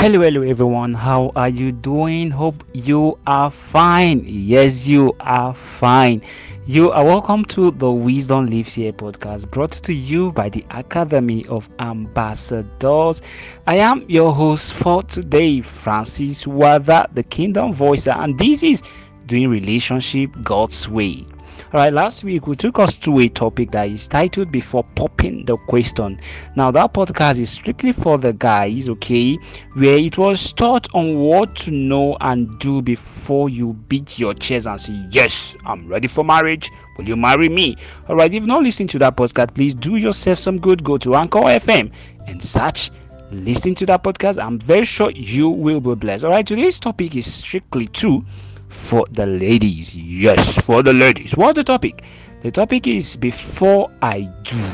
Hello, hello, everyone. How are you doing? Hope you are fine. Yes, you are fine. You are welcome to the Wisdom Lives Here podcast brought to you by the Academy of Ambassadors. I am your host for today, Francis Wada, the Kingdom Voicer, and this is Doing Relationship God's Way. All right, last week we took us to a topic that is titled Before Popping the Question. Now, that podcast is strictly for the guys, okay, where it was taught on what to know and do before you beat your chest and say, Yes, I'm ready for marriage. Will you marry me? All right, if not listened to that podcast, please do yourself some good. Go to Anchor FM and search listen to that podcast. I'm very sure you will be blessed. All right, today's topic is strictly true for the ladies. Yes, for the ladies. What's the topic? The topic is before I do.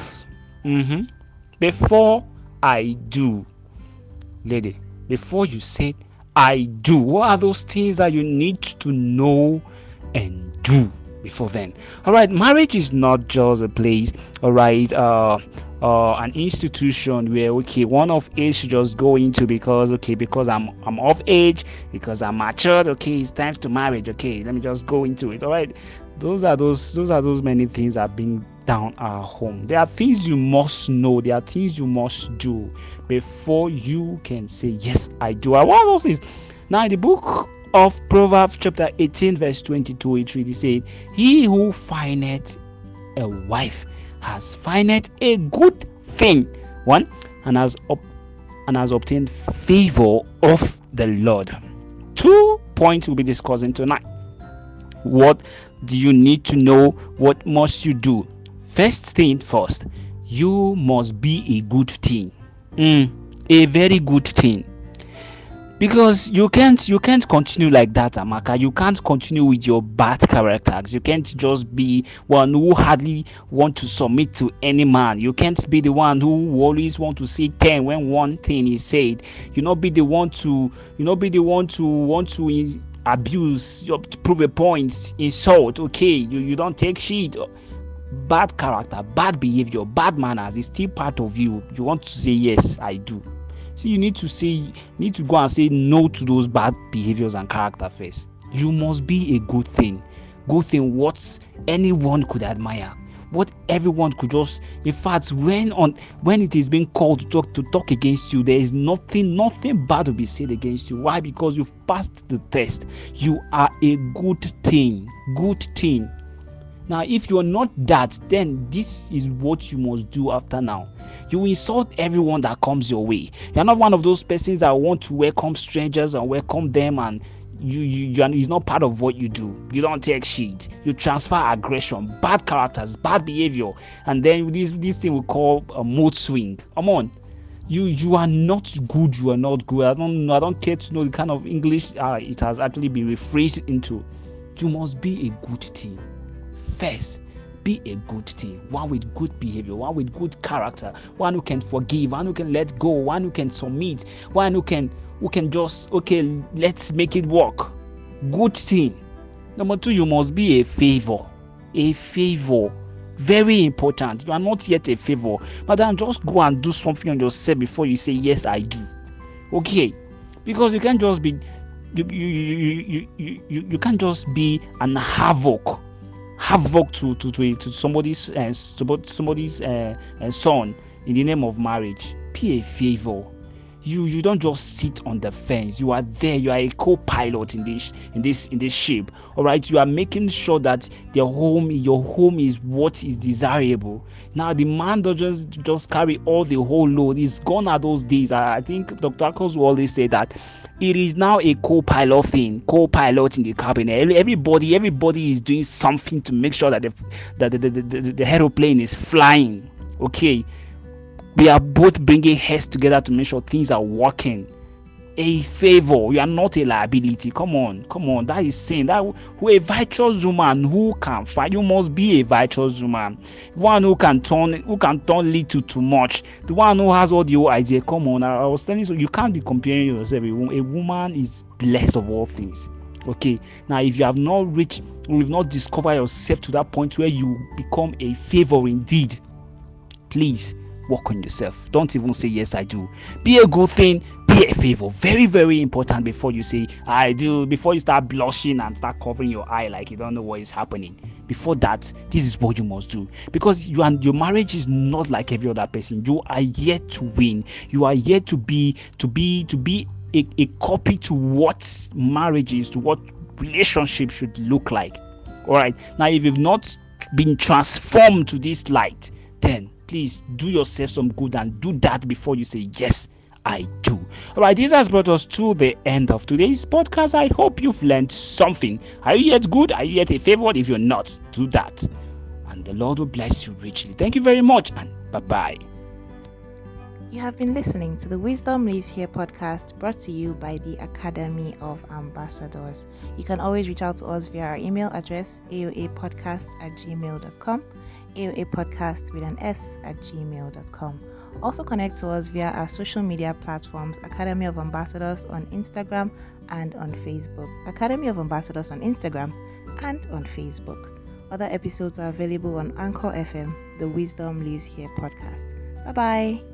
Mm-hmm. Before I do. Lady, before you say I do, what are those things that you need to know and do before then? All right, marriage is not just a place, all right, uh, uh, an institution where okay one of age should just go into because okay because I'm I'm of age because I'm matured okay it's time to marriage okay let me just go into it all right those are those those are those many things that bring down our home. There are things you must know there are things you must do before you can say yes I do. I want those things now in the book of Proverbs chapter 18 verse 22 it really said he who findeth a wife has findeth a good thing one and has up and has obtained favor of the lord. Two points we'll be discussing tonight. What do you need to know? What must you do? First thing first you must be a good thing. Mm, a very good thing because you can't you can't continue like that amaka. You can't continue with your bad characters. You can't just be one who hardly want to submit to any man. You can't be the one who always want to say 10 when one thing is said. You not be the one to you not be the one to want to abuse to prove a point insult. Okay you, you don't take shit. Bad character bad behavior bad manners is still part of you. You want to say yes i do See, you need to say, need to go and say no to those bad behaviors and character first. You must be a good thing. Good thing what anyone could admire. What everyone could just in fact when on when it is being called to talk to talk against you, there is nothing, nothing bad to be said against you. Why? Because you've passed the test. You are a good thing. Good thing. Now, if you are not that, then this is what you must do after now. You insult everyone that comes your way. You're not one of those persons that want to welcome strangers and welcome them and you, you, you is not part of what you do. You don't take shit. You transfer aggression, bad characters, bad behavior, and then this this thing we call a mood swing. Come on, you you are not good. You are not good. I don't I don't care to know the kind of English uh, it has actually been rephrased into. You must be a good team first be a good thing. One with good behavior one with good character one who can forgive one who can let go one who can submit one who can who can just okay let's make it work. Good thing. Number two you must be a favor. A favor. Very important. You are not yet a favor. But then just go and do something on yourself before you say yes i do. Okay. Because you can't just be you you you you you, you, you can't just be an havoc havoc to to to, to somebody's uh, somebody's uh, uh, son in the name of marriage. Be a favor you you don't just sit on the fence. You are there. You are a co-pilot in this in this in this ship. All right? You are making sure that the home your home is what is desirable. Now the man doesn't just, carry all the whole load. He's gone are those days. I, I think dr Akos will always say that it is now a co-pilot thing co-pilot in the cabin. Everybody everybody is doing something to make sure that the that the, the, the, the aeroplane is flying. Okay we are both bringing heads together to make sure things are working. A favor you are not a liability. Come on come on. That is saying that who a virtuous woman who can fight you must be a virtuous woman. One who can turn who can turn little too much. The one who has all the whole idea. Come on i, I was telling you so you can't be comparing yourself. A, woman is blessed of all things. Okay? Now if you have not reached you've not discovered yourself to that point where you become a favor indeed please work on yourself. Don't even say yes, I do. Be a good thing, be a favor. Very, very important before you say I do, before you start blushing and start covering your eye like you don't know what is happening. Before that, this is what you must do because you and your marriage is not like every other person. You are yet to win. You are yet to be to be to be a, a copy to what marriage is, to what relationship should look like. All right. Now, if you've not been transformed to this light, then please do yourself some good and do that before you say yes. I do. All right, this has brought us to the end of today's podcast. I hope you've learned something. Are you yet good? Are you yet a favorite? If you're not, do that. And the Lord will bless you richly. Thank you very much, and bye bye. You have been listening to the Wisdom Lives Here podcast brought to you by the Academy of Ambassadors. You can always reach out to us via our email address aoapodcast at gmail.com, aoapodcast with an S at gmail.com. Also connect to us via our social media platforms Academy of Ambassadors on Instagram and on Facebook. Academy of Ambassadors on Instagram and on Facebook. Other episodes are available on Anchor FM, the Wisdom Lives Here podcast. Bye bye.